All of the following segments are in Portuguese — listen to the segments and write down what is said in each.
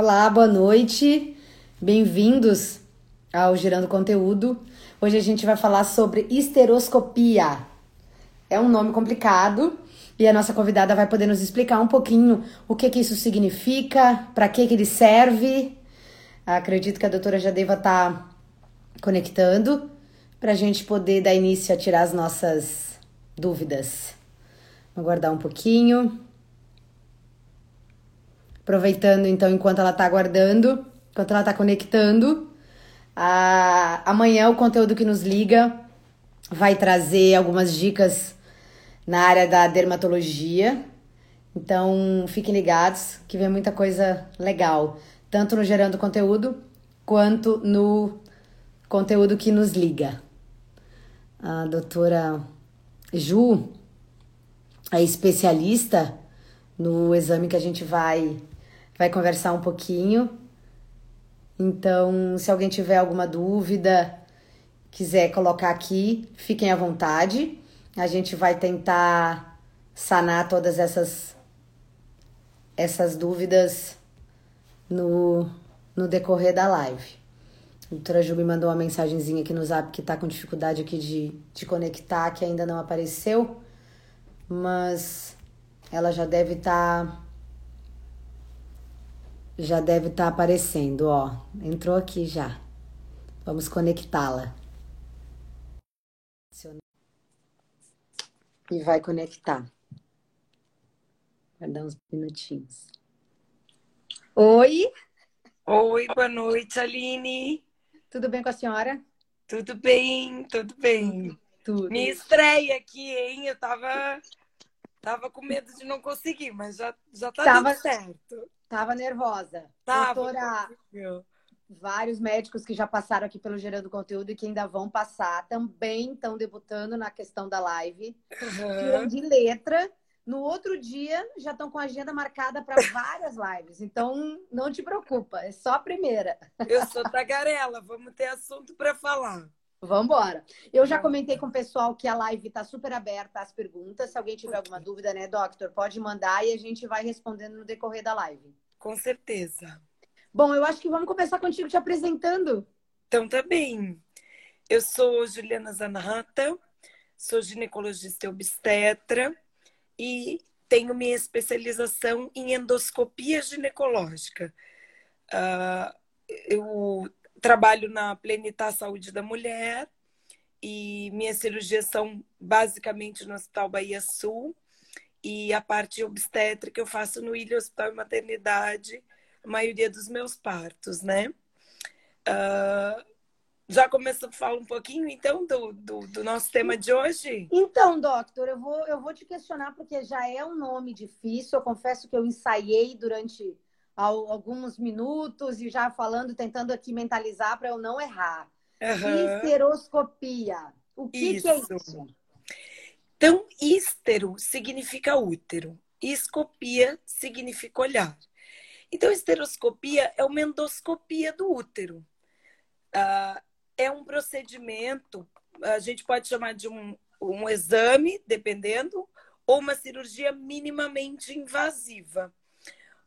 Olá, boa noite. Bem-vindos ao Girando Conteúdo. Hoje a gente vai falar sobre esteroscopia. É um nome complicado e a nossa convidada vai poder nos explicar um pouquinho o que que isso significa, para que que ele serve. Acredito que a doutora já deva estar tá conectando para a gente poder dar início a tirar as nossas dúvidas. Vou aguardar um pouquinho. Aproveitando então enquanto ela está aguardando, enquanto ela está conectando. A... Amanhã o conteúdo que nos liga vai trazer algumas dicas na área da dermatologia. Então fiquem ligados que vem muita coisa legal, tanto no gerando conteúdo quanto no conteúdo que nos liga. A doutora Ju é especialista no exame que a gente vai vai conversar um pouquinho. Então, se alguém tiver alguma dúvida, quiser colocar aqui, fiquem à vontade. A gente vai tentar sanar todas essas essas dúvidas no, no decorrer da live. A doutora me mandou uma mensagenzinha aqui no zap que tá com dificuldade aqui de, de conectar, que ainda não apareceu, mas ela já deve estar tá já deve estar tá aparecendo, ó. Entrou aqui já. Vamos conectá-la. E vai conectar. Vai dar uns minutinhos. Oi! Oi, boa noite, Aline. Tudo bem com a senhora? Tudo bem, tudo bem. Tudo. Minha estreia aqui, hein? Eu tava, tava com medo de não conseguir, mas já, já tá tava, certo. Tava nervosa. Tava. Doutora, vários médicos que já passaram aqui pelo Gerando Conteúdo e que ainda vão passar também estão debutando na questão da live. Uhum. de letra. No outro dia já estão com a agenda marcada para várias lives. Então não te preocupa, é só a primeira. Eu sou tagarela, vamos ter assunto para falar. Vamos embora. Eu já comentei com o pessoal que a live está super aberta às perguntas. Se alguém tiver alguma dúvida, né, Doctor, pode mandar e a gente vai respondendo no decorrer da live. Com certeza. Bom, eu acho que vamos começar contigo te apresentando. Então, tá bem. Eu sou Juliana Zanata, sou ginecologista e obstetra e tenho minha especialização em endoscopia ginecológica. Uh, eu trabalho na Plenitar Saúde da Mulher e minhas cirurgias são basicamente no Hospital Bahia Sul e a parte obstétrica eu faço no Ilha Hospital e Maternidade, a maioria dos meus partos, né? Uh, já começou a falar um pouquinho, então, do, do, do, nosso tema de hoje? Então, doctor, eu vou, eu vou te questionar, porque já é um nome difícil. Eu confesso que eu ensaiei durante alguns minutos e já falando, tentando aqui mentalizar para eu não errar. Uhum. Histeroscopia. O que, que, é isso? Então, histero significa útero. Escopia significa olhar. Então, esteroscopia é uma endoscopia do útero. Uh, é um procedimento, a gente pode chamar de um, um exame, dependendo, ou uma cirurgia minimamente invasiva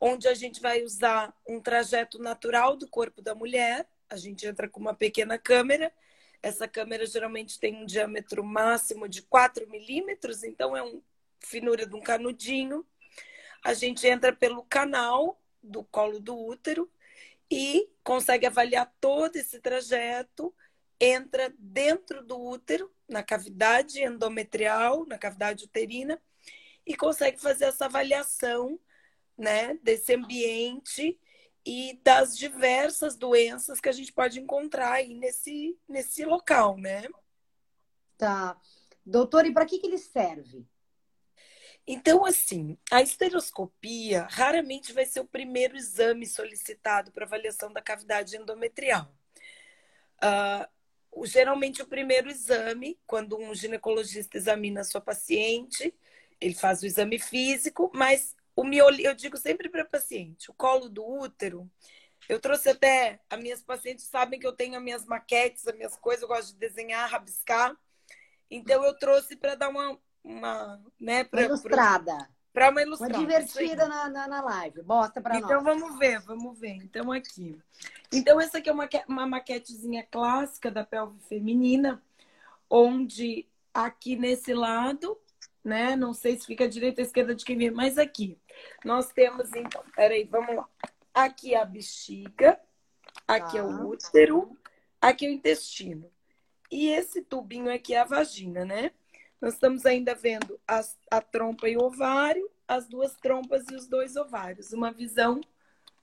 onde a gente vai usar um trajeto natural do corpo da mulher. A gente entra com uma pequena câmera. Essa câmera geralmente tem um diâmetro máximo de 4 milímetros, então é uma finura de um canudinho. A gente entra pelo canal do colo do útero e consegue avaliar todo esse trajeto, entra dentro do útero, na cavidade endometrial, na cavidade uterina, e consegue fazer essa avaliação né, desse ambiente e das diversas doenças que a gente pode encontrar aí nesse, nesse local, né? Tá. Doutor, e para que, que ele serve? Então, assim, a esteroscopia raramente vai ser o primeiro exame solicitado para avaliação da cavidade endometrial. Uh, geralmente, o primeiro exame, quando um ginecologista examina a sua paciente, ele faz o exame físico, mas o miolinho, eu digo sempre para paciente, o colo do útero. Eu trouxe até, as minhas pacientes sabem que eu tenho as minhas maquetes, as minhas coisas, eu gosto de desenhar, rabiscar. Então eu trouxe para dar uma, uma, né, pra, ilustrada. para uma ilustração. Uma divertida na, na, na, live. Mostra para nós. Então vamos ver, vamos ver. Então aqui. Então essa aqui é uma, uma maquetezinha clássica da pelve feminina, onde aqui nesse lado, né? Não sei se fica à direita ou à esquerda de quem vê, mas aqui nós temos então. Peraí, vamos lá. Aqui é a bexiga, aqui tá. é o tá. útero, aqui é o intestino. E esse tubinho aqui é a vagina, né? Nós estamos ainda vendo as, a trompa e o ovário, as duas trompas e os dois ovários. Uma visão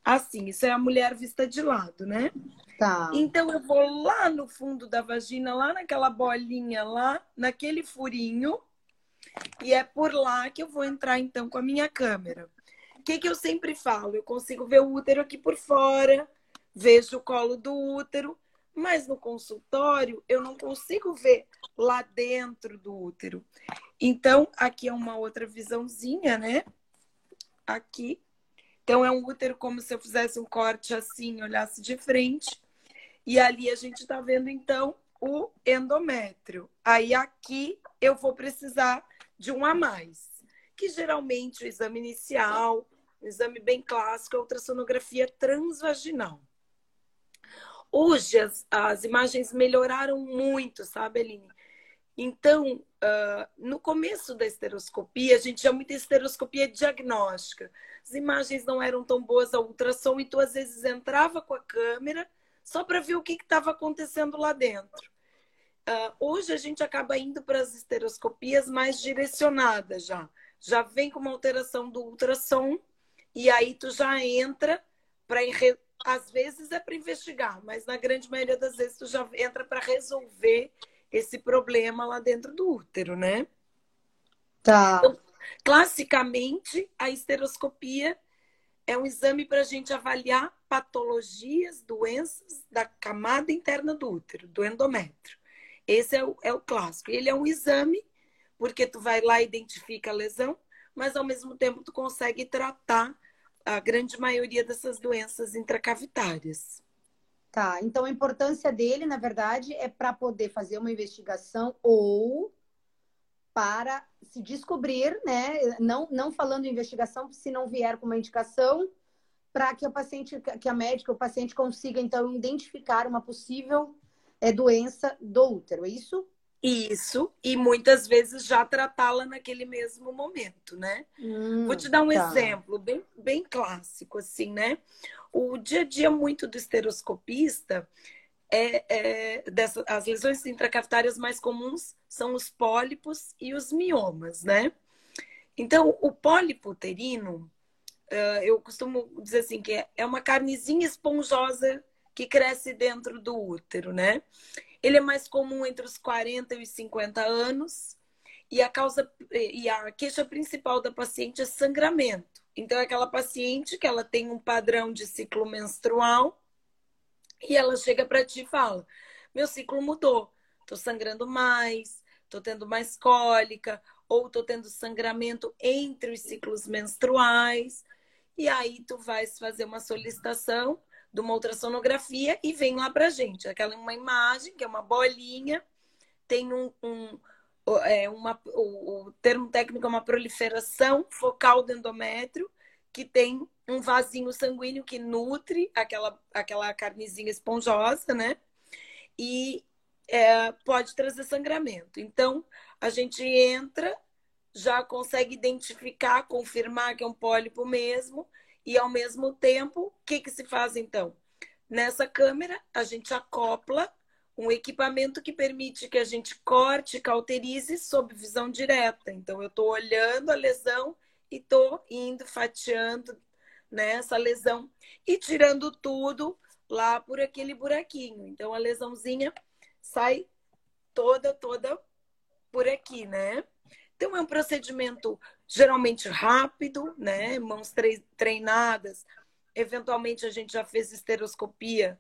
assim. Isso é a mulher vista de lado, né? Tá. Então eu vou lá no fundo da vagina, lá naquela bolinha lá, naquele furinho, e é por lá que eu vou entrar então com a minha câmera. O que, que eu sempre falo? Eu consigo ver o útero aqui por fora, vejo o colo do útero, mas no consultório eu não consigo ver lá dentro do útero. Então, aqui é uma outra visãozinha, né? Aqui. Então, é um útero como se eu fizesse um corte assim, olhasse de frente. E ali a gente está vendo, então, o endométrio. Aí, aqui, eu vou precisar de um a mais. Que geralmente o exame inicial, o exame bem clássico, é a ultrassonografia transvaginal. Hoje as, as imagens melhoraram muito, sabe, Aline? Então, uh, no começo da esteroscopia, a gente tinha muita esteroscopia diagnóstica. As imagens não eram tão boas a ultrassom, e tu às vezes entrava com a câmera só para ver o que estava acontecendo lá dentro. Uh, hoje a gente acaba indo para as esteroscopias mais direcionadas já. Já vem com uma alteração do ultrassom e aí tu já entra para às vezes é para investigar, mas na grande maioria das vezes tu já entra para resolver esse problema lá dentro do útero, né? Tá. Então, classicamente, a esteroscopia é um exame para a gente avaliar patologias, doenças da camada interna do útero, do endométrio. Esse é o, é o clássico. Ele é um exame porque tu vai lá e identifica a lesão, mas ao mesmo tempo tu consegue tratar a grande maioria dessas doenças intracavitárias. Tá, então a importância dele, na verdade, é para poder fazer uma investigação ou para se descobrir, né? Não, não falando em investigação, se não vier com uma indicação, para que o paciente, que a médica, o paciente consiga então identificar uma possível é, doença do útero, é isso? Isso, e muitas vezes já tratá-la naquele mesmo momento, né? Hum, Vou te dar um tá. exemplo bem, bem clássico, assim, né? O dia a dia muito do esteroscopista é, é dessa, as lesões intracavitárias mais comuns são os pólipos e os miomas, né? Então, o pólipo uterino, eu costumo dizer assim, que é, é uma carnezinha esponjosa que cresce dentro do útero, né? Ele é mais comum entre os 40 e os 50 anos. E a causa e a queixa principal da paciente é sangramento. Então, é aquela paciente que ela tem um padrão de ciclo menstrual e ela chega para ti e fala: Meu ciclo mudou, tô sangrando mais, tô tendo mais cólica, ou tô tendo sangramento entre os ciclos menstruais. E aí tu vais fazer uma solicitação de uma ultrassonografia e vem lá pra gente. Aquela uma imagem, que é uma bolinha, tem um, um é, uma, o, o, termo técnico é uma proliferação focal do endométrio, que tem um vasinho sanguíneo que nutre aquela, aquela carnezinha esponjosa, né? E é, pode trazer sangramento. Então, a gente entra, já consegue identificar, confirmar que é um pólipo mesmo, e ao mesmo tempo, o que, que se faz então? Nessa câmera, a gente acopla um equipamento que permite que a gente corte, cauterize sob visão direta. Então, eu estou olhando a lesão e estou indo fatiando né, lesão e tirando tudo lá por aquele buraquinho. Então, a lesãozinha sai toda, toda por aqui, né? Então, é um procedimento geralmente rápido, né? Mãos treinadas. Eventualmente, a gente já fez esteroscopia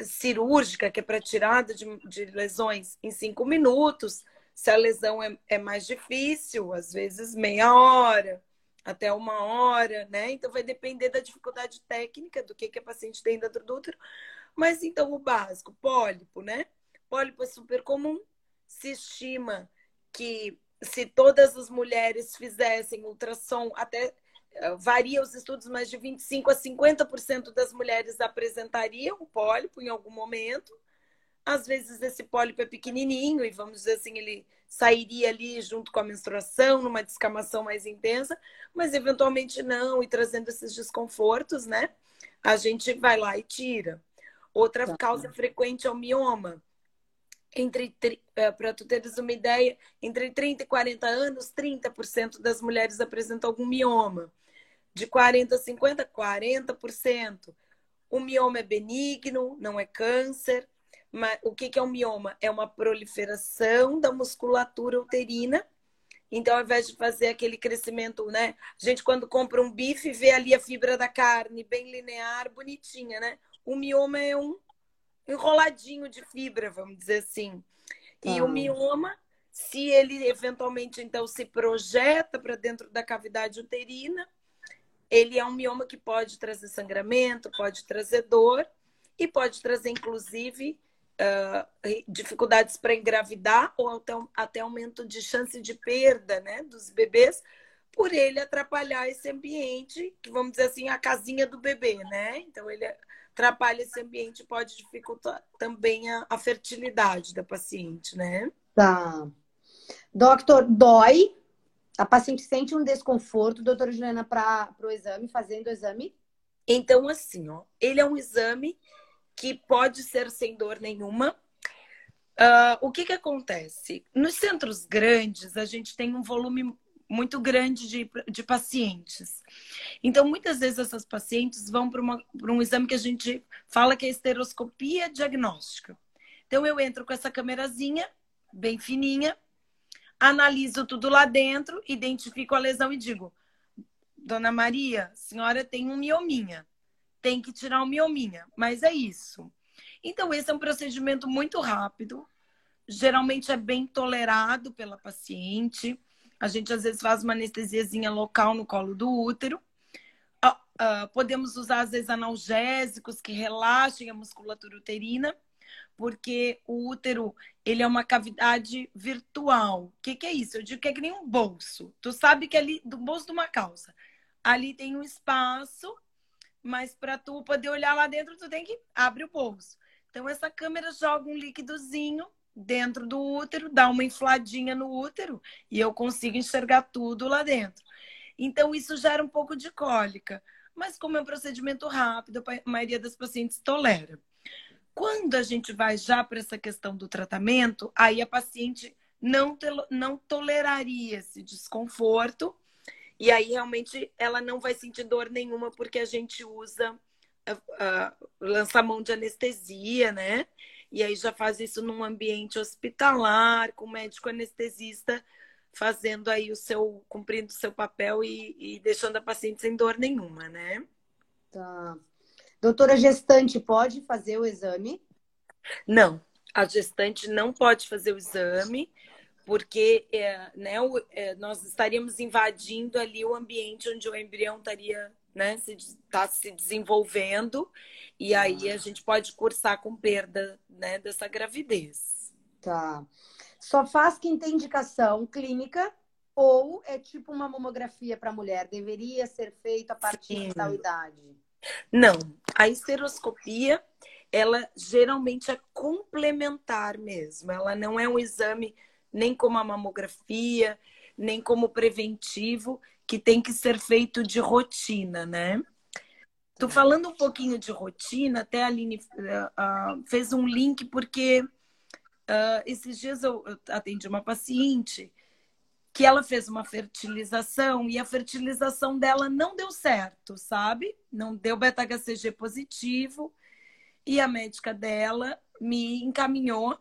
cirúrgica, que é para tirada de, de, lesões em cinco minutos. Se a lesão é, é mais difícil, às vezes meia hora, até uma hora, né? Então, vai depender da dificuldade técnica, do que, que a paciente tem dentro do útero. Mas, então, o básico, pólipo, né? Pólipo é super comum. Se estima que se todas as mulheres fizessem ultrassom, até eh, varia os estudos, mas de 25 a 50% das mulheres apresentariam o pólipo em algum momento. Às vezes esse pólipo é pequenininho e vamos dizer assim, ele sairia ali junto com a menstruação, numa descamação mais intensa, mas eventualmente não, e trazendo esses desconfortos, né? A gente vai lá e tira. Outra tá. causa frequente é o mioma. Entre, eh, para tu teres uma ideia, entre 30 e 40 anos, 30% das mulheres apresentam algum mioma. De 40 a 50, 40%. O mioma é benigno, não é câncer. Mas, o que, que é um mioma? É uma proliferação da musculatura uterina. Então, ao invés de fazer aquele crescimento, né? A gente, quando compra um bife, vê ali a fibra da carne bem linear, bonitinha, né? O mioma é um enroladinho de fibra, vamos dizer assim. E ah. o mioma, se ele eventualmente então se projeta para dentro da cavidade uterina, ele é um mioma que pode trazer sangramento, pode trazer dor e pode trazer, inclusive, uh, dificuldades para engravidar ou até, até aumento de chance de perda né, dos bebês por ele atrapalhar esse ambiente, que vamos dizer assim, a casinha do bebê, né? Então ele atrapalha esse ambiente pode dificultar também a, a fertilidade da paciente, né? Tá. Doctor, dói? A paciente sente um desconforto, doutora Juliana, para o exame, fazendo o exame? Então, assim, ó, ele é um exame que pode ser sem dor nenhuma. Uh, o que, que acontece? Nos centros grandes, a gente tem um volume muito grande de, de pacientes. Então, muitas vezes, essas pacientes vão para um exame que a gente fala que é esteroscopia diagnóstica. Então, eu entro com essa câmerazinha, bem fininha, analiso tudo lá dentro, identifico a lesão e digo: Dona Maria, senhora tem um miominha tem que tirar o miominha, mas é isso. Então, esse é um procedimento muito rápido, geralmente é bem tolerado pela paciente. A gente às vezes faz uma anestesiazinha local no colo do útero. Uh, podemos usar, às vezes, analgésicos que relaxem a musculatura uterina, porque o útero ele é uma cavidade virtual. O que, que é isso? Eu digo que é que nem um bolso. Tu sabe que ali, do bolso de uma calça, ali tem um espaço mas para tu poder olhar lá dentro, tu tem que abrir o bolso. Então essa câmera joga um líquidozinho dentro do útero, dá uma infladinha no útero e eu consigo enxergar tudo lá dentro. Então isso gera um pouco de cólica, mas como é um procedimento rápido, a maioria das pacientes tolera. Quando a gente vai já para essa questão do tratamento, aí a paciente não, não toleraria esse desconforto e aí realmente ela não vai sentir dor nenhuma porque a gente usa uh, uh, lança mão de anestesia, né? E aí já faz isso num ambiente hospitalar, com médico anestesista fazendo aí o seu, cumprindo o seu papel e, e deixando a paciente sem dor nenhuma, né? Tá. Doutora gestante pode fazer o exame? Não, a gestante não pode fazer o exame porque é, né, é, nós estaríamos invadindo ali o ambiente onde o embrião estaria né, se, tá se desenvolvendo e aí a gente pode cursar com perda né, dessa gravidez. Tá. Só faz quem tem indicação clínica ou é tipo uma mamografia para mulher? Deveria ser feita a partir Sim. de tal idade? Não. A esteroscopia, ela geralmente é complementar mesmo. Ela não é um exame nem como a mamografia, nem como preventivo, que tem que ser feito de rotina, né? Tô falando um pouquinho de rotina, até a Aline uh, fez um link, porque uh, esses dias eu, eu atendi uma paciente que ela fez uma fertilização e a fertilização dela não deu certo, sabe? Não deu beta-HCG positivo e a médica dela me encaminhou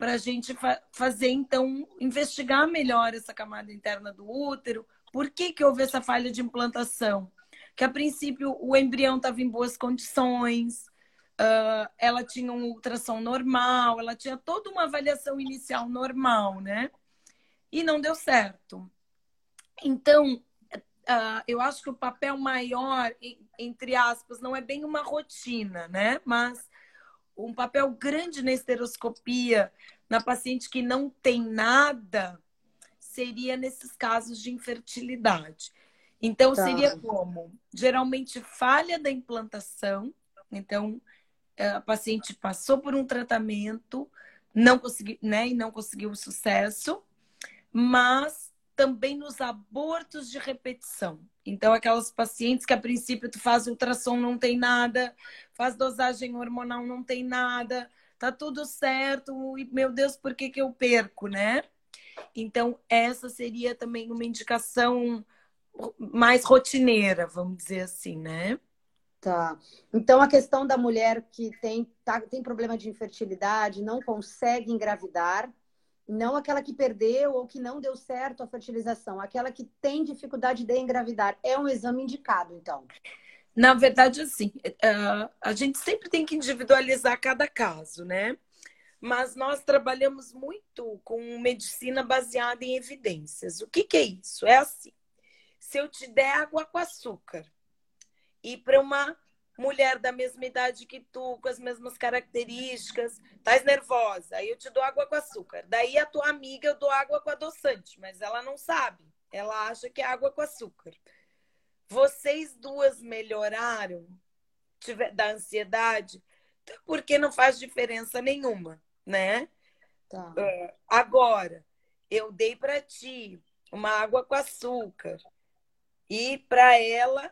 para a gente fa fazer, então, investigar melhor essa camada interna do útero. Por que, que houve essa falha de implantação? Que a princípio o embrião estava em boas condições, uh, ela tinha um ultrassom normal, ela tinha toda uma avaliação inicial normal, né? E não deu certo. Então, uh, eu acho que o papel maior, entre aspas, não é bem uma rotina, né? Mas um papel grande na esteroscopia na paciente que não tem nada seria nesses casos de infertilidade. Então, tá. seria como? Geralmente, falha da implantação. Então, a paciente passou por um tratamento, não conseguiu, né, e não conseguiu sucesso, mas também nos abortos de repetição. Então, aquelas pacientes que a princípio tu faz ultrassom, não tem nada, faz dosagem hormonal, não tem nada, tá tudo certo, e meu Deus, por que, que eu perco, né? Então, essa seria também uma indicação mais rotineira, vamos dizer assim, né? Tá. Então a questão da mulher que tem, tá, tem problema de infertilidade, não consegue engravidar, não aquela que perdeu ou que não deu certo a fertilização, aquela que tem dificuldade de engravidar, é um exame indicado, então. Na verdade, assim, uh, a gente sempre tem que individualizar cada caso, né? Mas nós trabalhamos muito com medicina baseada em evidências. O que, que é isso? É assim: se eu te der água com açúcar e para uma mulher da mesma idade que tu, com as mesmas características, estás nervosa, aí eu te dou água com açúcar. Daí a tua amiga eu dou água com adoçante, mas ela não sabe. Ela acha que é água com açúcar. Vocês duas melhoraram da ansiedade porque não faz diferença nenhuma, né? Tá. Uh, agora, eu dei para ti uma água com açúcar e para ela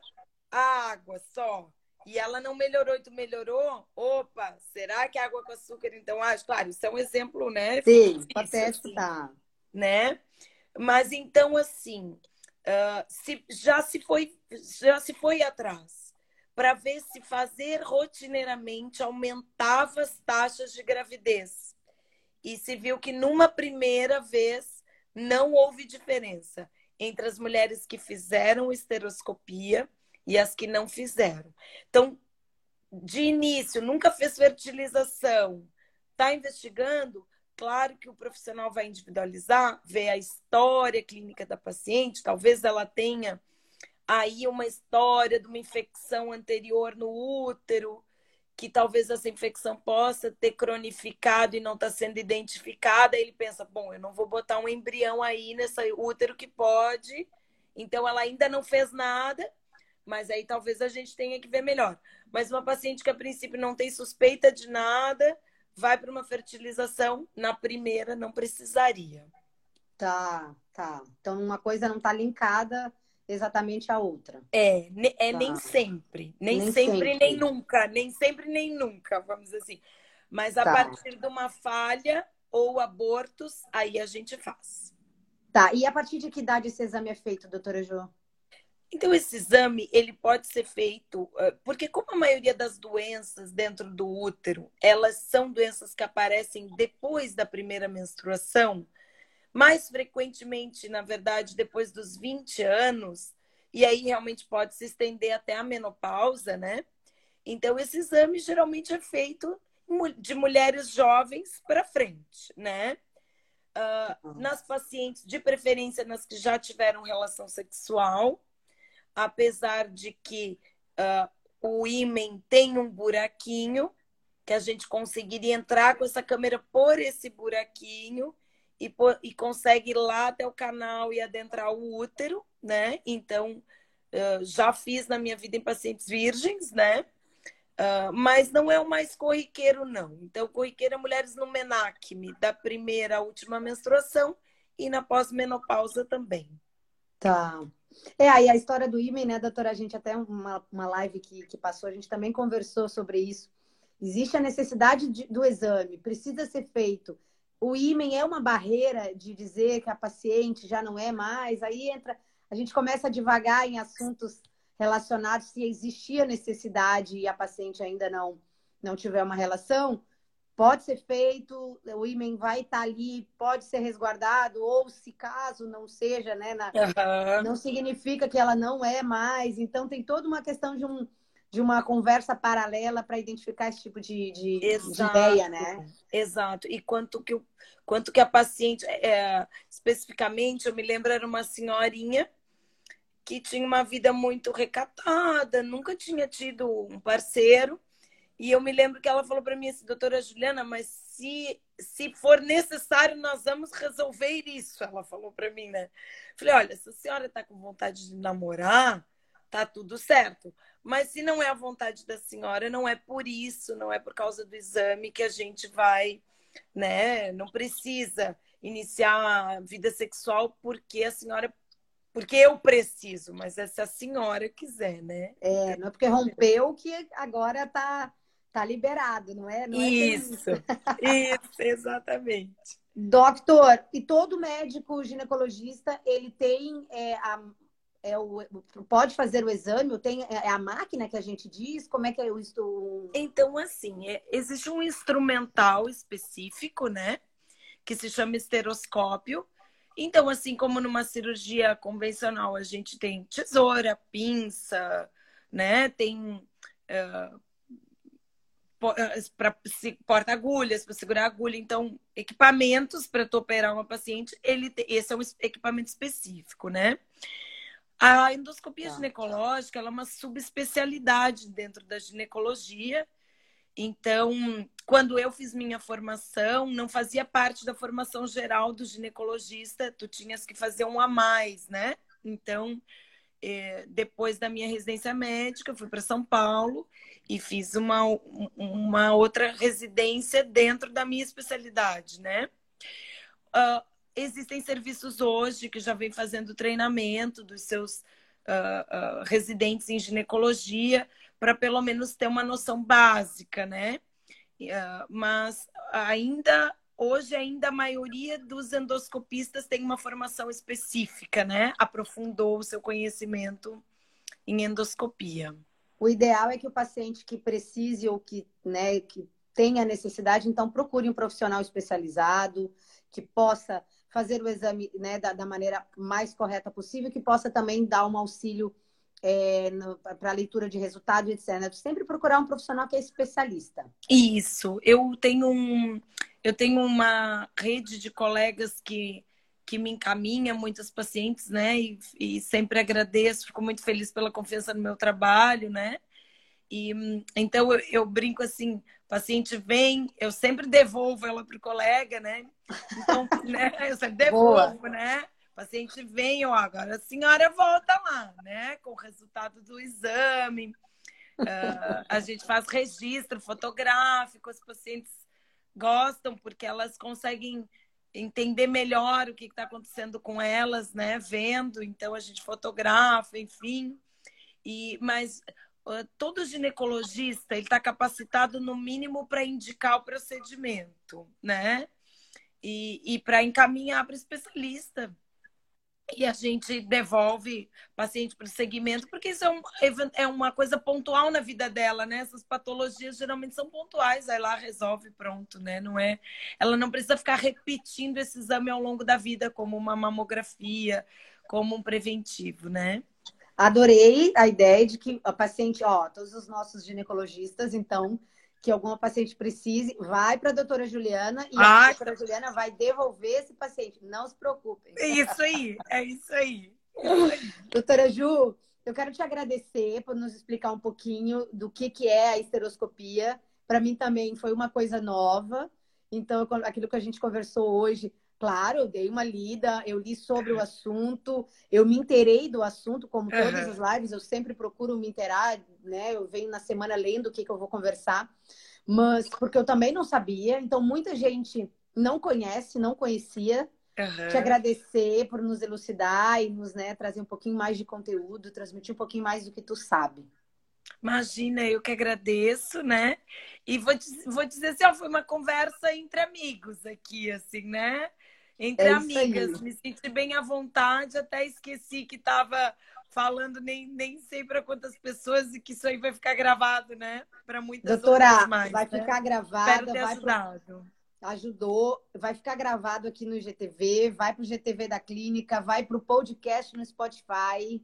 a água só. E ela não melhorou e tu melhorou? Opa, será que a água com açúcar então age? Claro, isso é um exemplo, né? Sim, pode assim, tá. Né? Mas então, assim, uh, se, já, se foi, já se foi atrás para ver se fazer rotineiramente aumentava as taxas de gravidez. E se viu que numa primeira vez não houve diferença entre as mulheres que fizeram esteroscopia e as que não fizeram. Então, de início, nunca fez fertilização, está investigando, claro que o profissional vai individualizar, ver a história clínica da paciente, talvez ela tenha aí uma história de uma infecção anterior no útero, que talvez essa infecção possa ter cronificado e não está sendo identificada, ele pensa, bom, eu não vou botar um embrião aí nesse útero que pode, então ela ainda não fez nada, mas aí talvez a gente tenha que ver melhor. Mas uma paciente que a princípio não tem suspeita de nada, vai para uma fertilização, na primeira não precisaria. Tá, tá. Então uma coisa não está linkada exatamente a outra. É, é tá. nem sempre. Nem, nem sempre, sempre, nem nunca. Nem sempre, nem nunca, vamos dizer assim. Mas a tá. partir de uma falha ou abortos, aí a gente faz. Tá, e a partir de que idade esse exame é feito, doutora Jo? Então, esse exame, ele pode ser feito, porque como a maioria das doenças dentro do útero, elas são doenças que aparecem depois da primeira menstruação, mais frequentemente, na verdade, depois dos 20 anos, e aí realmente pode se estender até a menopausa, né? Então, esse exame geralmente é feito de mulheres jovens para frente, né? Uh, nas pacientes, de preferência nas que já tiveram relação sexual, apesar de que uh, o ímen tem um buraquinho, que a gente conseguiria entrar com essa câmera por esse buraquinho e, e consegue ir lá até o canal e adentrar o útero, né? Então, uh, já fiz na minha vida em pacientes virgens, né? Uh, mas não é o mais corriqueiro, não. Então, corriqueiro é mulheres no menacme, da primeira à última menstruação e na pós-menopausa também. Tá. É, aí a história do ímen, né, doutora? A gente até uma, uma live que, que passou, a gente também conversou sobre isso. Existe a necessidade de, do exame, precisa ser feito o ímen é uma barreira de dizer que a paciente já não é mais, aí entra, a gente começa a devagar em assuntos relacionados se existia necessidade e a paciente ainda não não tiver uma relação, pode ser feito, o ímen vai estar ali, pode ser resguardado, ou se caso não seja, né, na, uhum. não significa que ela não é mais. Então tem toda uma questão de um de uma conversa paralela para identificar esse tipo de, de, de, ideia, né? Exato. E quanto que, quanto que a paciente, é, especificamente, eu me lembro, era uma senhorinha que tinha uma vida muito recatada, nunca tinha tido um parceiro. E eu me lembro que ela falou para mim assim, doutora Juliana, mas se, se for necessário, nós vamos resolver isso. Ela falou para mim, né? Falei, olha, se a senhora está com vontade de namorar, tá tudo certo. Mas se não é a vontade da senhora, não é por isso, não é por causa do exame que a gente vai, né? Não precisa iniciar a vida sexual porque a senhora porque eu preciso, mas é se a senhora quiser, né? É, não é porque rompeu que agora tá, tá liberado, não é? Não é isso, isso, exatamente. Doctor, e todo médico ginecologista, ele tem é, a, é o, pode fazer o exame? Tem, é, é a máquina que a gente diz? Como é que eu estou? Então, assim, é, existe um instrumental específico, né? Que se chama esteroscópio. Então, assim como numa cirurgia convencional, a gente tem tesoura, pinça, né? Tem uh, para porta-agulhas, para segurar agulha. Então, equipamentos para tu operar uma paciente, ele esse é um equipamento específico, né? A endoscopia tá. ginecológica é uma subespecialidade dentro da ginecologia. Então, quando eu fiz minha formação, não fazia parte da formação geral do ginecologista, tu tinhas que fazer um a mais, né? Então, é, depois da minha residência médica, fui para São Paulo e fiz uma, uma outra residência dentro da minha especialidade, né? Uh, existem serviços hoje que já vem fazendo treinamento dos seus uh, uh, residentes em ginecologia para pelo menos ter uma noção básica, né? mas ainda hoje ainda a maioria dos endoscopistas tem uma formação específica, né? Aprofundou o seu conhecimento em endoscopia. O ideal é que o paciente que precise ou que, né, que tenha necessidade, então procure um profissional especializado que possa fazer o exame né, da, da maneira mais correta possível, que possa também dar um auxílio é, para leitura de resultado, etc. Sempre procurar um profissional que é especialista. Isso. Eu tenho um, eu tenho uma rede de colegas que que me encaminha muitos pacientes, né? E, e, sempre agradeço, fico muito feliz pela confiança no meu trabalho, né? E então eu, eu brinco assim, paciente vem, eu sempre devolvo ela para o colega, né? Então, né? Eu sempre devolvo, Boa. né? Paciente vem, ó, agora a senhora volta lá, né? Com o resultado do exame. Uh, a gente faz registro fotográfico, os pacientes gostam porque elas conseguem entender melhor o que está acontecendo com elas, né? Vendo, então a gente fotografa, enfim. E mas uh, todo ginecologista ele está capacitado no mínimo para indicar o procedimento, né? E, e para encaminhar para o especialista e a gente devolve paciente para o segmento, porque isso é, um, é uma coisa pontual na vida dela, né? Essas patologias geralmente são pontuais, aí lá resolve pronto, né? Não é, ela não precisa ficar repetindo esse exame ao longo da vida, como uma mamografia, como um preventivo, né? Adorei a ideia de que a paciente, ó, todos os nossos ginecologistas, então, que alguma paciente precise, vai para a doutora Juliana e a doutora Juliana vai devolver esse paciente. Não se preocupem. É isso aí, é isso aí. doutora Ju, eu quero te agradecer por nos explicar um pouquinho do que, que é a esteroscopia. Para mim também foi uma coisa nova. Então, aquilo que a gente conversou hoje, claro, eu dei uma lida, eu li sobre o assunto, eu me interei do assunto, como todas uhum. as lives, eu sempre procuro me inteirar, né? Eu venho na semana lendo o que, que eu vou conversar, mas porque eu também não sabia, então muita gente não conhece, não conhecia. Uhum. Te agradecer por nos elucidar e nos né, trazer um pouquinho mais de conteúdo, transmitir um pouquinho mais do que tu sabe. Imagina, eu que agradeço, né? E vou, vou dizer assim, ó, foi uma conversa entre amigos aqui, assim, né? Entre é amigas. Me senti bem à vontade, até esqueci que estava falando nem, nem sei para quantas pessoas e que isso aí vai ficar gravado, né? Para muitas Doutora, mais. Vai né? ficar gravado. Espero ter vai ajudado. Pro... Ajudou. Vai ficar gravado aqui no IGTV, vai para o GTV da clínica, vai para o podcast no Spotify.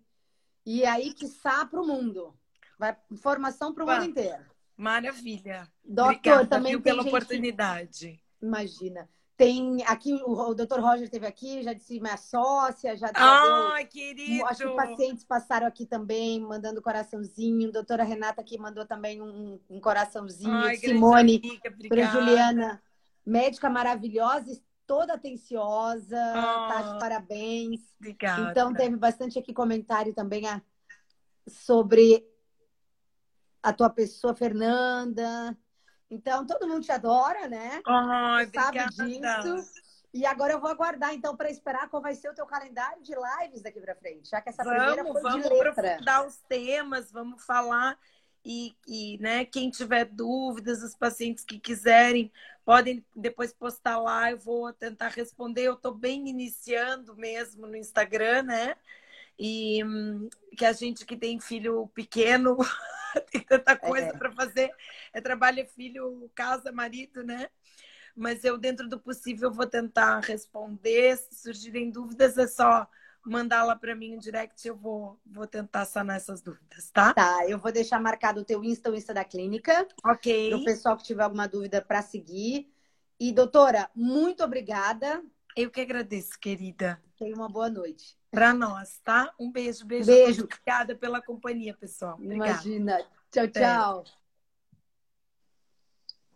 E aí, que para o mundo. Vai informação para o mundo inteiro. Maravilha. Doutor, Obrigada, também pela gente... oportunidade. Imagina. Tem aqui, o, o Dr. Roger esteve aqui, já disse minha sócia, já Ah, querido! Acho que pacientes passaram aqui também, mandando coraçãozinho. Doutora Renata aqui mandou também um, um coraçãozinho. Ai, Simone, para Juliana. médica maravilhosa, toda atenciosa, oh, tá de parabéns. Obrigada. Então, teve bastante aqui comentário também a, sobre a tua pessoa, Fernanda. Então, todo mundo te adora, né? Oh, sabe disso. E agora eu vou aguardar, então, para esperar qual vai ser o teu calendário de lives daqui para frente. Já que essa vamos, primeira foi vamos de letra. Vamos os temas, vamos falar. E, e né, quem tiver dúvidas, os pacientes que quiserem, podem depois postar lá. Eu vou tentar responder. Eu estou bem iniciando mesmo no Instagram, né? E hum, que a gente que tem filho pequeno tem tanta coisa é. para fazer. É trabalho, é filho, casa, marido, né? Mas eu, dentro do possível, vou tentar responder. Se surgirem dúvidas, é só mandar lá para mim em direct, eu vou, vou tentar sanar essas dúvidas, tá? Tá, eu vou deixar marcado o teu Insta, o Insta da clínica. Ok. Para o pessoal que tiver alguma dúvida para seguir. E, doutora, muito obrigada. Eu que agradeço, querida. Tenha uma boa noite. Para nós, tá? Um beijo, beijo. Beijo. Obrigada pela companhia, pessoal. Obrigada. Imagina. Tchau, tchau. É.